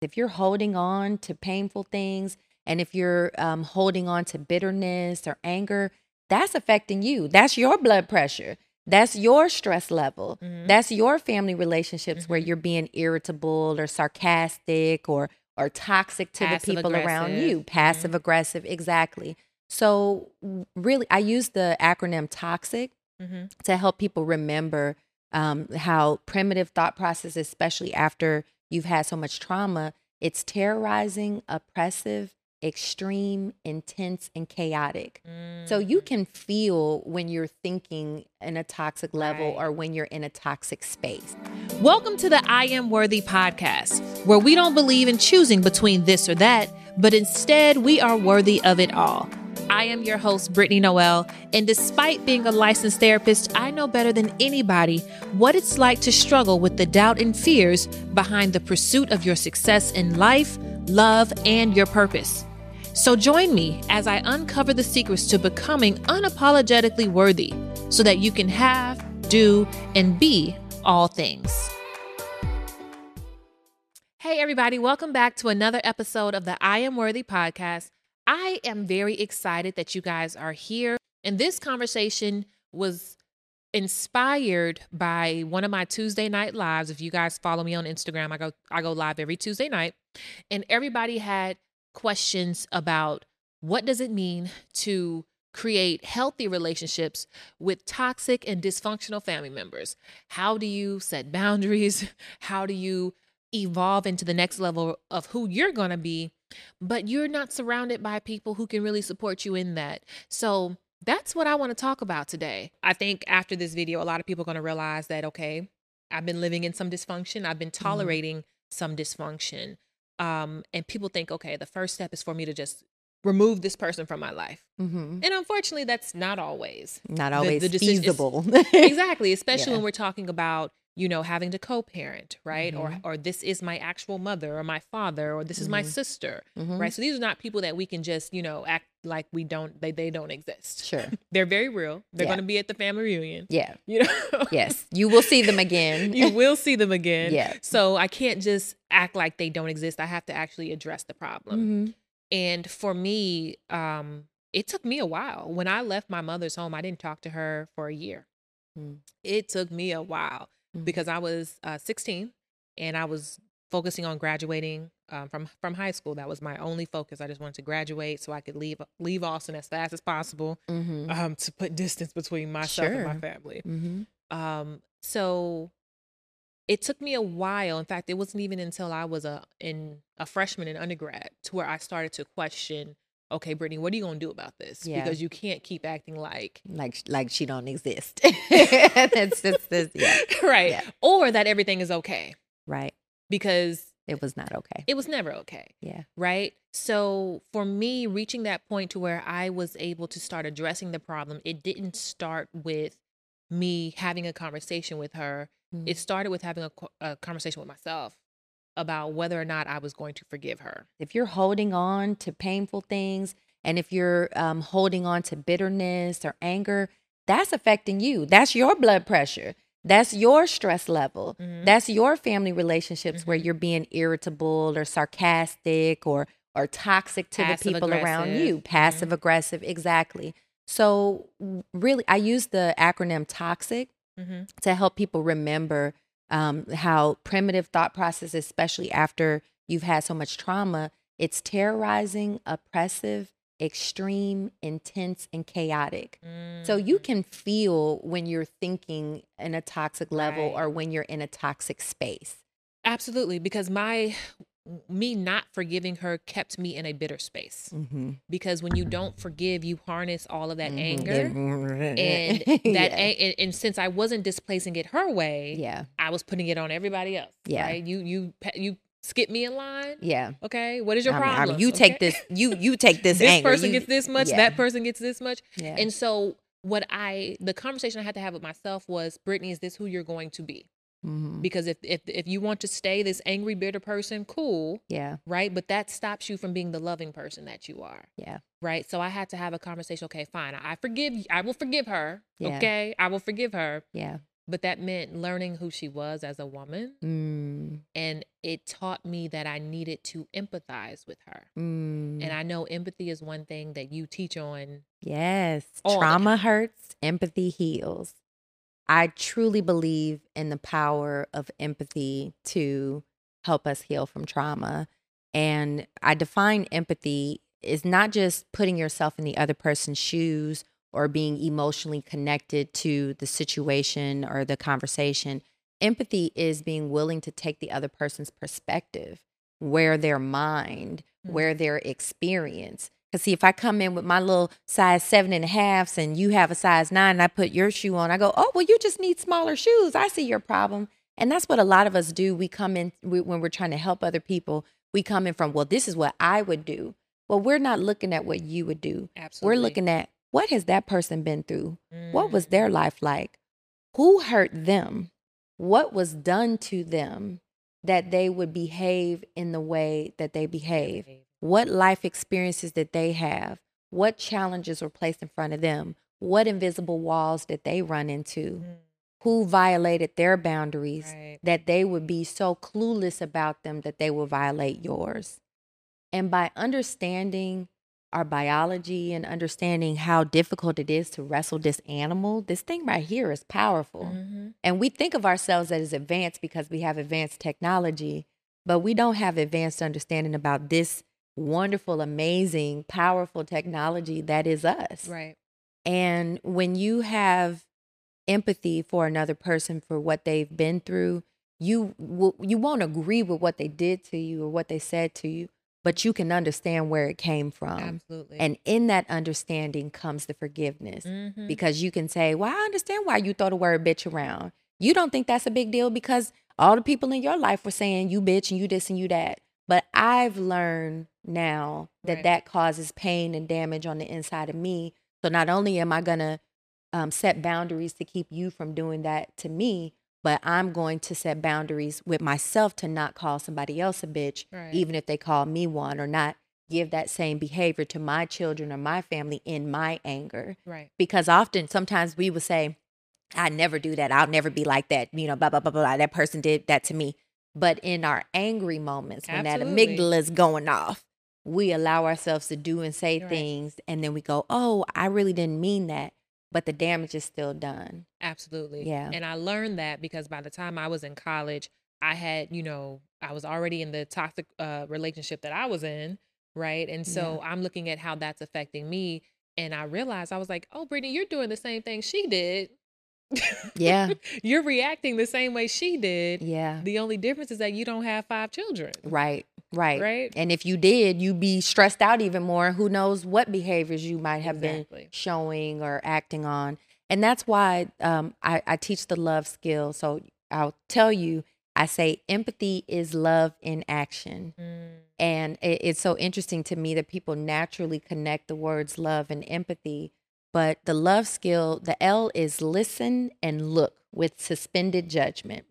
If you're holding on to painful things and if you're um, holding on to bitterness or anger, that's affecting you. That's your blood pressure. That's your stress level. Mhm. That's your family relationships where Mhm. you're being irritable or sarcastic or or toxic to the people around you. Passive aggressive, exactly. So really, I use the acronym TOXIC Mhm. to help people remember um, how primitive thought process, especially after you've had so much trauma, it's terrorizing, oppressive, extreme, intense, and chaotic. So you Mhm. can feel when you're thinking in a toxic level Right. or when you're in a toxic space. Welcome to the I Am Worthy podcast, where we don't believe in choosing between this or that, but instead we are worthy of it all. I am your host, Brittany Noel, and despite being a licensed therapist, I know better than anybody what it's like to struggle with the doubt and fears behind the pursuit of your success in life, love, and your purpose. So join me as I uncover the secrets to becoming unapologetically worthy so that you can have, do, and be all things. Hey, everybody, welcome back to another episode of the I Am Worthy podcast. I am very excited that you guys are here. And this conversation was inspired by one of my Tuesday night lives. If you guys follow me on Instagram, I go I go live every Tuesday night. And everybody had questions about what does it mean to create healthy relationships with toxic and dysfunctional family members? How do you set boundaries? How do you evolve into the next level of who you're going to be, but you're not surrounded by people who can really support you in that? So, that's what I want to talk about today. I think after this video, a lot of people are going to realize that, okay, I've been living in some dysfunction, I've been tolerating some dysfunction. Um, and people think, okay, the first step is for me to just remove this person from my life. Mm-hmm. And unfortunately, that's not always. Not always the decision is- feasible. exactly, especially Yeah. when we're talking about, you know, having to co-parent, right? Or Mhm. or this is my actual mother or my father or this is my Mhm. sister, Mhm. right? So these are not people that we can just, you know, act like we don't they they don't exist. Sure. They're very real. They're Yeah. going to be at the family reunion. Yeah. You know. Yes. You will see them again. you will see them again. Yeah. So I can't just act like they don't exist. I have to actually address the problem. Mhm. And for me, um, it took me a while. When I left my mother's home, I didn't talk to her for a year. Mm. It took me a while Mhm. because I was uh, 16 and I was focusing on graduating um, from from high school. That was my only focus. I just wanted to graduate so I could leave leave Austin as fast as possible Mhm. um, to put distance between myself and my Sure. family. Mhm. Um, so it took me a while. In fact, it wasn't even until I was a in a freshman in undergrad to where I started to question, okay, Brittany, what are you gonna do about this? Yeah. Because you can't keep acting like Like like she don't exist. that's that's that's yeah. right. Yeah. Or that everything is okay. Right. Because It was not okay. it was never okay. Yeah. Right. So for me, reaching that point to where I was able to start addressing the problem, it didn't start with me having a conversation with her. Mhm. It started with having a, a conversation with myself about whether or not I was going to forgive her. if you're holding on to painful things and if you're um, holding on to bitterness or anger, that's affecting you. That's your blood pressure. That's your stress level. Mhm. That's your family relationships where Mhm. you're being irritable or sarcastic or or toxic to the people around Passive-aggressive. you. Passive aggressive, exactly. So really, I use the acronym TOXIC Mm-hmm. to help people remember um, how primitive thought process, especially after you've had so much trauma, it's terrorizing, oppressive, extreme, intense, and chaotic. So you Mm. can feel when you're thinking in a toxic level Right. or when you're in a toxic space. absolutely because my me not forgiving her kept me in a bitter space Mm-hmm. because when you don't forgive you harness all of that anger and that yeah. a- and, and since I wasn't displacing it her way yeah, I was putting it on everybody else Yeah. right you you you skip me in line yeah. okay what is your I mean, I problem mean, you take this, you you take this. this anger. person You- gets this much yeah. that person gets this much Yeah. and so what I the conversation I had to have with myself was Brittany is this who you're going to be Mhm. because if if if you want to stay this angry bitter person cool yeah, right but that stops you from being the loving person that you are yeah, right so i had to have a conversation okay fine i forgive i will forgive her Yeah. okay i will forgive her yeah. but that meant learning who she was as a woman. Mm, And it taught me that I needed to empathize with her. mm. And I know empathy is one thing that you teach on. Yes. Trauma hurts, empathy heals. I truly believe in the power of empathy to help us heal from trauma. And I define empathy is not just putting yourself in the other person's shoes or being emotionally connected to the situation or the conversation. Empathy is being willing to take the other person's perspective, where their mind, Mm. where their experience. Because see, if I come in with my little size seven and a halfs and you have a size nine and I put your shoe on, I go, oh, well, you just need smaller shoes. I see your problem. And that's what a lot of us do. We come in we, when we're trying to help other people, we come in from, well, this is what I would do. Well, we're not looking at what you would do. Absolutely. We're looking at what has that person been through? What was Mm. their life like? Who hurt them? What was done to them that they would behave in the way that they behave? What life experiences did they have? What challenges were placed in front of them? What invisible walls did they run into? Mm. Who violated their boundaries Right. that they would be so clueless about them that they will violate yours? And by understanding our biology and understanding how difficult it is to wrestle this animal, this thing right here is powerful. Mhm. And we think of ourselves as advanced because we have advanced technology, but we don't have advanced understanding about this wonderful, amazing, powerful technology that is us. Right. And when you have empathy for another person for what they've been through, you will, you won't agree with what they did to you or what they said to you, but you can understand where it came from. Absolutely. And in that understanding comes the forgiveness Mhm. because you can say, Well, I understand why you throw the word bitch around. You don't think that's a big deal because all the people in your life were saying you bitch and you this and you that. But I've learned now that Right. that causes pain and damage on the inside of me. So not only am I going to um, set boundaries to keep you from doing that to me, but I'm going to set boundaries with myself to not call somebody else a bitch, Right. even if they call me one, or not give that same behavior to my children or my family in my anger right. because often sometimes we will say i never do that i'll never be like that you know blah blah blah blah that person did that to me but in our angry moments when Absolutely. that amygdala is going off we allow ourselves to do and say Right. things and then we go oh i really didn't mean that but the damage is still done Absolutely. Yeah. And I learned that because by the time I was in college, I had, you know, I was already in the toxic uh, relationship that I was in. Right. And so I'm looking at how that's affecting me. And I realized I was like, oh, Brittany, you're doing the same thing she did. Yeah. you're reacting the same way she did. yeah The only difference is that you don't have five children. right right Right. and if you did you'd be stressed out even more who knows what behaviors you might have been showing or acting on. And that's why um, I, I teach the love skill. So I'll tell you, I say empathy is love in action. Mm, And it, it's so interesting to me that people naturally connect the words love and empathy. But the love skill, the L is listen and look with suspended judgment.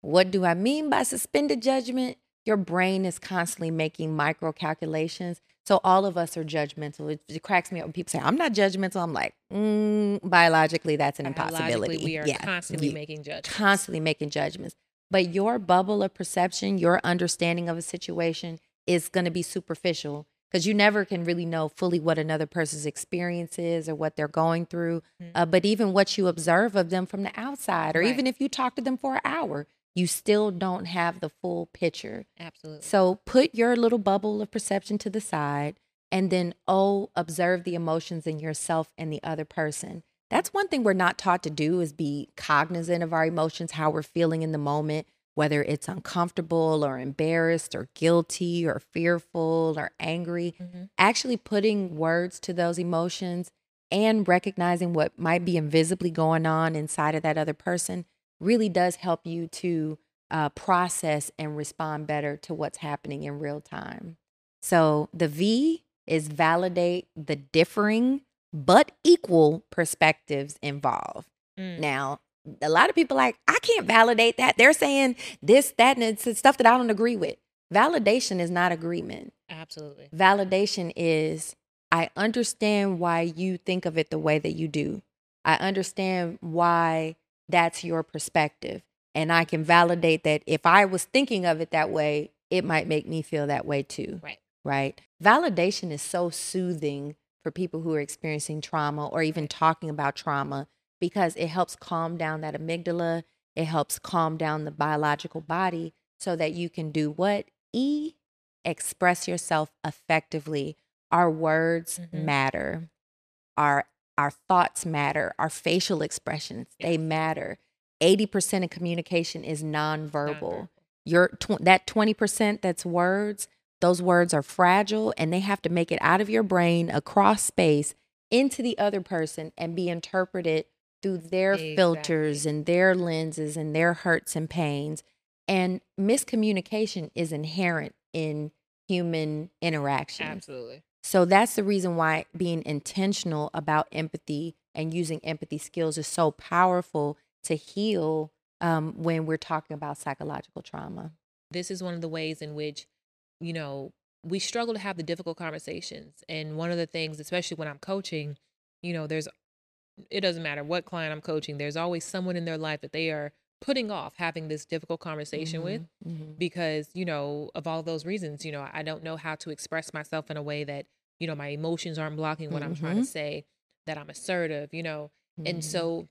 What do I mean by suspended judgment? Your brain is constantly making micro calculations. So all of us are judgmental. It, it cracks me up when people say, I'm not judgmental. I'm like, mm, biologically, that's an impossibility. Biologically, we are Yeah, constantly you- making judgments. constantly making judgments. But your bubble of perception, your understanding of a situation is going to be superficial because you never can really know fully what another person's experience is or what they're going through. Mhm. Uh, but even what you observe of them from the outside, or Right. even if you talk to them for an hour, you still don't have the full picture. Absolutely. So put your little bubble of perception to the side and then, oh, observe the emotions in yourself and the other person. That's one thing we're not taught to do is be cognizant of our emotions, how we're feeling in the moment, whether it's uncomfortable or embarrassed or guilty or fearful or angry. Mhm. Actually putting words to those emotions and recognizing what might be invisibly going on inside of that other person really does help you to uh, process and respond better to what's happening in real time. So the V is validate the differing but equal perspectives involved. Mm. Now, a lot of people like, I can't validate that. They're saying this, that, and it's stuff that I don't agree with. Validation is not agreement. Absolutely. Validation is I understand why you think of it the way that you do. I understand why that's your perspective. And I can validate that if I was thinking of it that way, it might make me feel that way too. Right. Right. Validation is so soothing for people who are experiencing trauma or even talking about trauma because it helps calm down that amygdala. It helps calm down the biological body so that you can do what? E, express yourself effectively. Our words Mhm. matter. Our our thoughts matter. Our facial expressions, they matter. 80% of communication is nonverbal. Your tw- that 20% that's words, those words are fragile and they have to make it out of your brain across space into the other person and be interpreted through their filters and their lenses and their hurts and pains. And miscommunication is inherent in human interaction. Absolutely. So that's the reason why being intentional about empathy and using empathy skills is so powerful to heal um, when we're talking about psychological trauma. This is one of the ways in which, you know, we struggle to have the difficult conversations. And one of the things, especially when I'm coaching, you know, there's, it doesn't matter what client I'm coaching, there's always someone in their life that they are putting off having this difficult conversation with Mhm. because you know of all those reasons you know i don't know how to express myself in a way that you know my emotions aren't blocking what i'm trying to Mhm. say that i'm assertive you know and Mhm. so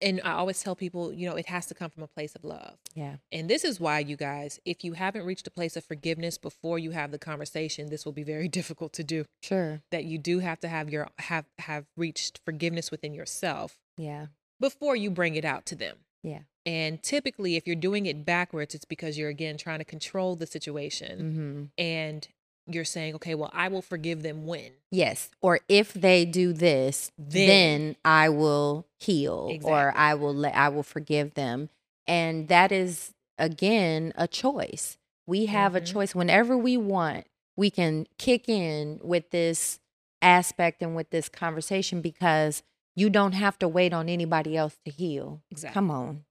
and i always tell people you know it has to come from a place of love yeah, and this is why you guys if you haven't reached a place of forgiveness before you have the conversation this will be very difficult to do sure. that you do have to have your have have reached forgiveness within yourself Yeah, before you bring it out to them yeah. and typically, if you're doing it backwards, it's because you're again trying to control the situation hmm and you're saying, okay, well, I will forgive them when. Yes. Or if they do this, Then. then, I will heal or I will let I will forgive them. And that is again a choice. We have a Mhm. choice whenever we want. We can kick in with this aspect and with this conversation because you don't have to wait on anybody else to heal. Exactly. Come on.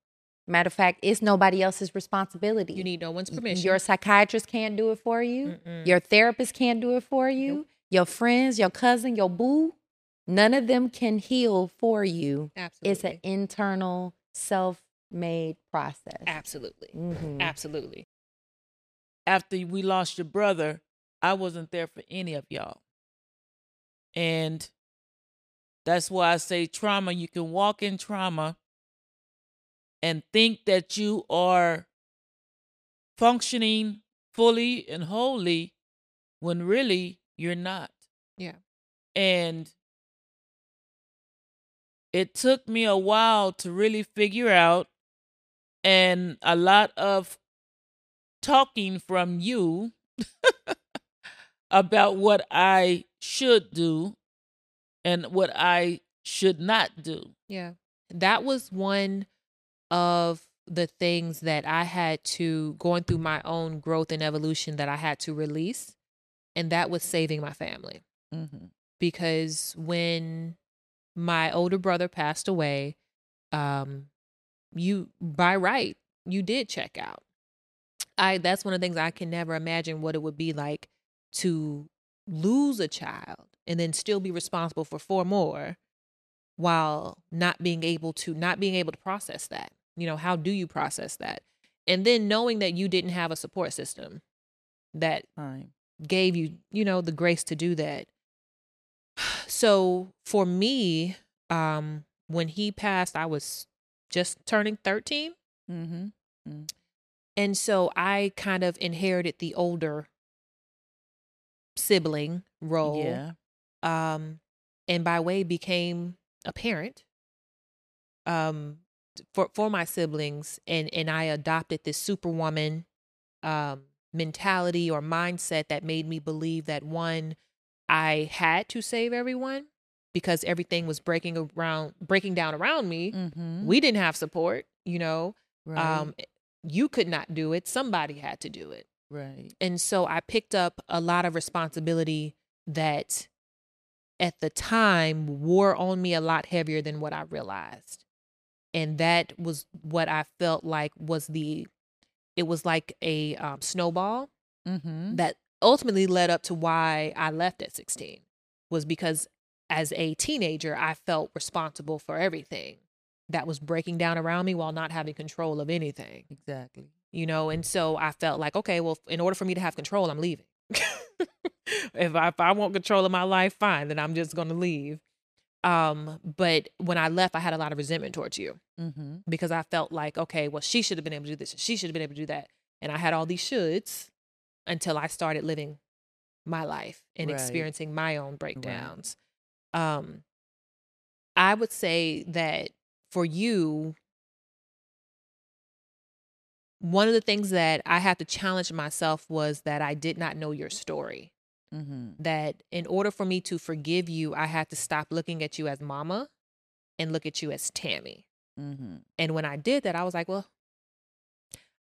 Matter of fact, it's nobody else's responsibility. You need no one's permission. Your psychiatrist can't do it for you. Mm-mm. Your therapist can't do it for you. Nope. Your friends, your cousin, your boo, none of them can heal for you. Absolutely. It's an internal, self-made process. Absolutely. Mhm. Absolutely. after we lost your brother, I wasn't there for any of y'all. And that's why I say trauma, you can walk in trauma and think that you are functioning fully and wholly when really you're not. Yeah. And it took me a while to really figure out and a lot of talking from you about what I should do and what I should not do. Yeah. That was one of the things that I had to going through my own growth and evolution that I had to release. And that was saving my family. Mm-hmm. because when my older brother passed away, um, you by right you did check out. I that's one of the things I can never imagine what it would be like to lose a child and then still be responsible for four more while not being able to not being able to process that. You know, how do you process that? And then knowing that you didn't have a support system that Fine. gave you, you know, the grace to do that. So for me, um, when he passed, I was just turning 13. Mm-hmm. And so I kind of inherited the older sibling role. Yeah. Um, and by way became a parent. Um, for for my siblings, and and I adopted this superwoman um mentality or mindset that made me believe that one, I had to save everyone because everything was breaking around breaking down around me. Mm-hmm. We didn't have support, you know. right. Um, you could not do it. Somebody had to do it. right. And so I picked up a lot of responsibility that at the time wore on me a lot heavier than what I realized. And that was what I felt like was the, it was like a um, snowball Mm-hmm. that ultimately led up to why I left at 16 was because as a teenager, I felt responsible for everything. that was breaking down around me while not having control of anything. Exactly. You know, and so I felt like, okay, well, in order for me to have control, I'm leaving. if I if I want control of my life, fine, then I'm just gonna leave. Um, but when I left, I had a lot of resentment towards you Mm-hmm. because I felt like, okay, well, she should have been able to do this, and she should have been able to do that, and I had all these shoulds until I started living my life and Right. experiencing my own breakdowns. Um, I would say that for you, one of the things that I had to challenge myself was that I did not know your story. Mm-hmm. That in order for me to forgive you, I had to stop looking at you as mama and look at you as Tammy. Mm-hmm. And when I did that, I was like, well,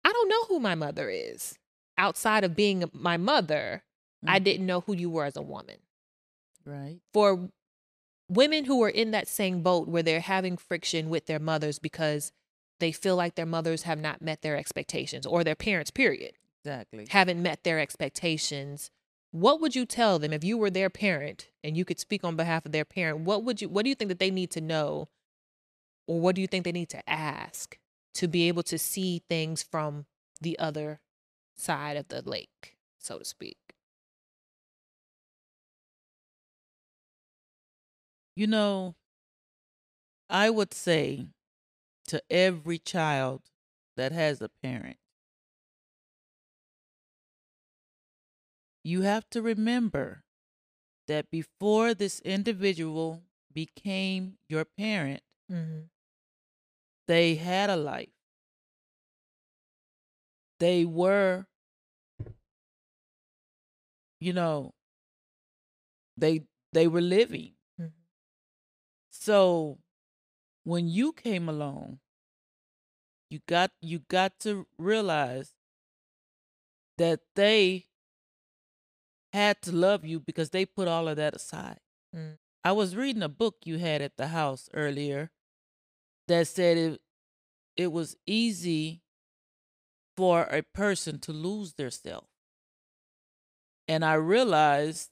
I don't know who my mother is. Outside of being my mother, I Mhm. didn't know who you were as a woman. Right. For women who are in that same boat where they're having friction with their mothers because they feel like their mothers have not met their expectations or their parents, period, Exactly. haven't met their expectations. What would you tell them if you were their parent and you could speak on behalf of their parent? What would you what do you think that they need to know or what do you think they need to ask to be able to see things from the other side of the lake, so to speak? You know, I would say to every child that has a parent, you have to remember that before this individual became your parent, Mm-hmm. they had a life. They were, you know, they they were living. Mhm. So when you came along, you got you got to realize that they had to love you because they put all of that aside. Mm. I was reading a book you had at the house earlier that said it it was easy for a person to lose their self. And I realized,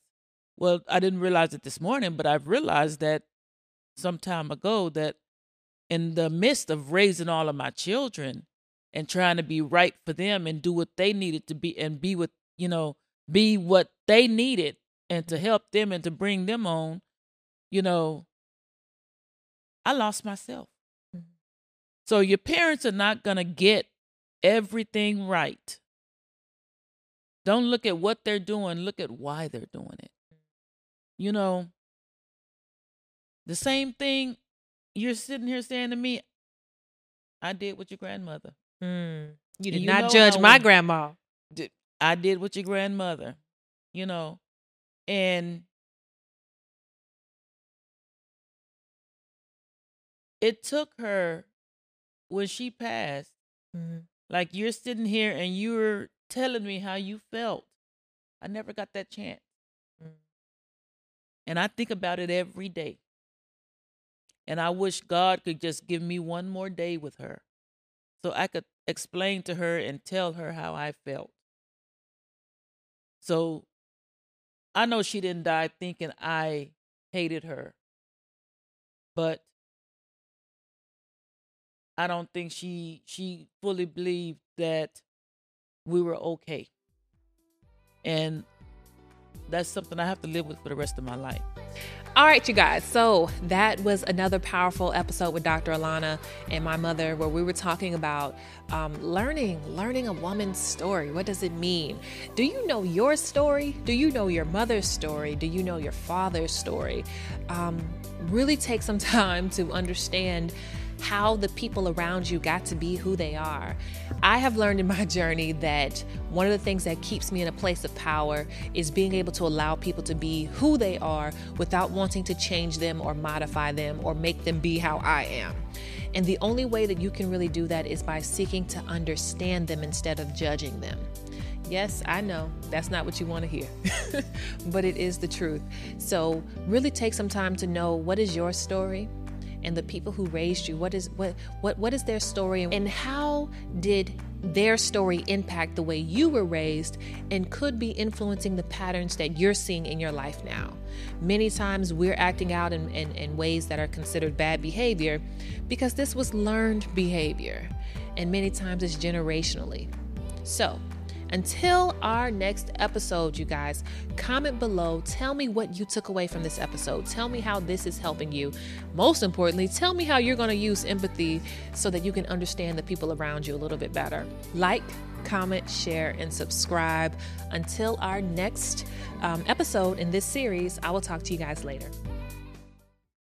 well, I didn't realize it this morning, but I've realized that some time ago that in the midst of raising all of my children and trying to be right for them and do what they needed to be and be what, you know, be what they needed and to help them and to bring them on, you know, I lost myself. Mhm. So your parents are not going to get everything right. Don't look at what they're doing, look at why they're doing it. You know, the same thing you're sitting here saying to me, I did with your grandmother. Mm. You did you not judge my grandma. I did with your grandmother, you know, and it took her when she passed. Mhm. Like you're sitting here and you're telling me how you felt. I never got that chance. Mm. And I think about it every day. And I wish God could just give me one more day with her so I could explain to her and tell her how I felt. So I know she didn't die thinking I hated her, but I don't think she she fully believed that we were okay. And that's something I have to live with for the rest of my life. All right, you guys. So that was another powerful episode with Dr. Alana and my mother, where we were talking about um, learning, learning a woman's story. What does it mean? Do you know your story? Do you know your mother's story? Do you know your father's story? Um, really take some time to understand how the people around you got to be who they are. I have learned in my journey that one of the things that keeps me in a place of power is being able to allow people to be who they are without wanting to change them or modify them or make them be how I am. And the only way that you can really do that is by seeking to understand them instead of judging them. Yes, I know that's not what you want to hear, but it is the truth. So, really take some time to know what is your story and the people who raised you. What is what what what is their story and how did their story impact the way you were raised and could be influencing the patterns that you're seeing in your life now. Many times we're acting out in, in, in ways that are considered bad behavior because this was learned behavior, and many times it's generationally. So, until our next episode, you guys, comment below. Tell me what you took away from this episode. Tell me how this is helping you. Most importantly, tell me how you're going to use empathy so that you can understand the people around you a little bit better. Like, comment, share, and subscribe. Until our next um, episode in this series, I will talk to you guys later.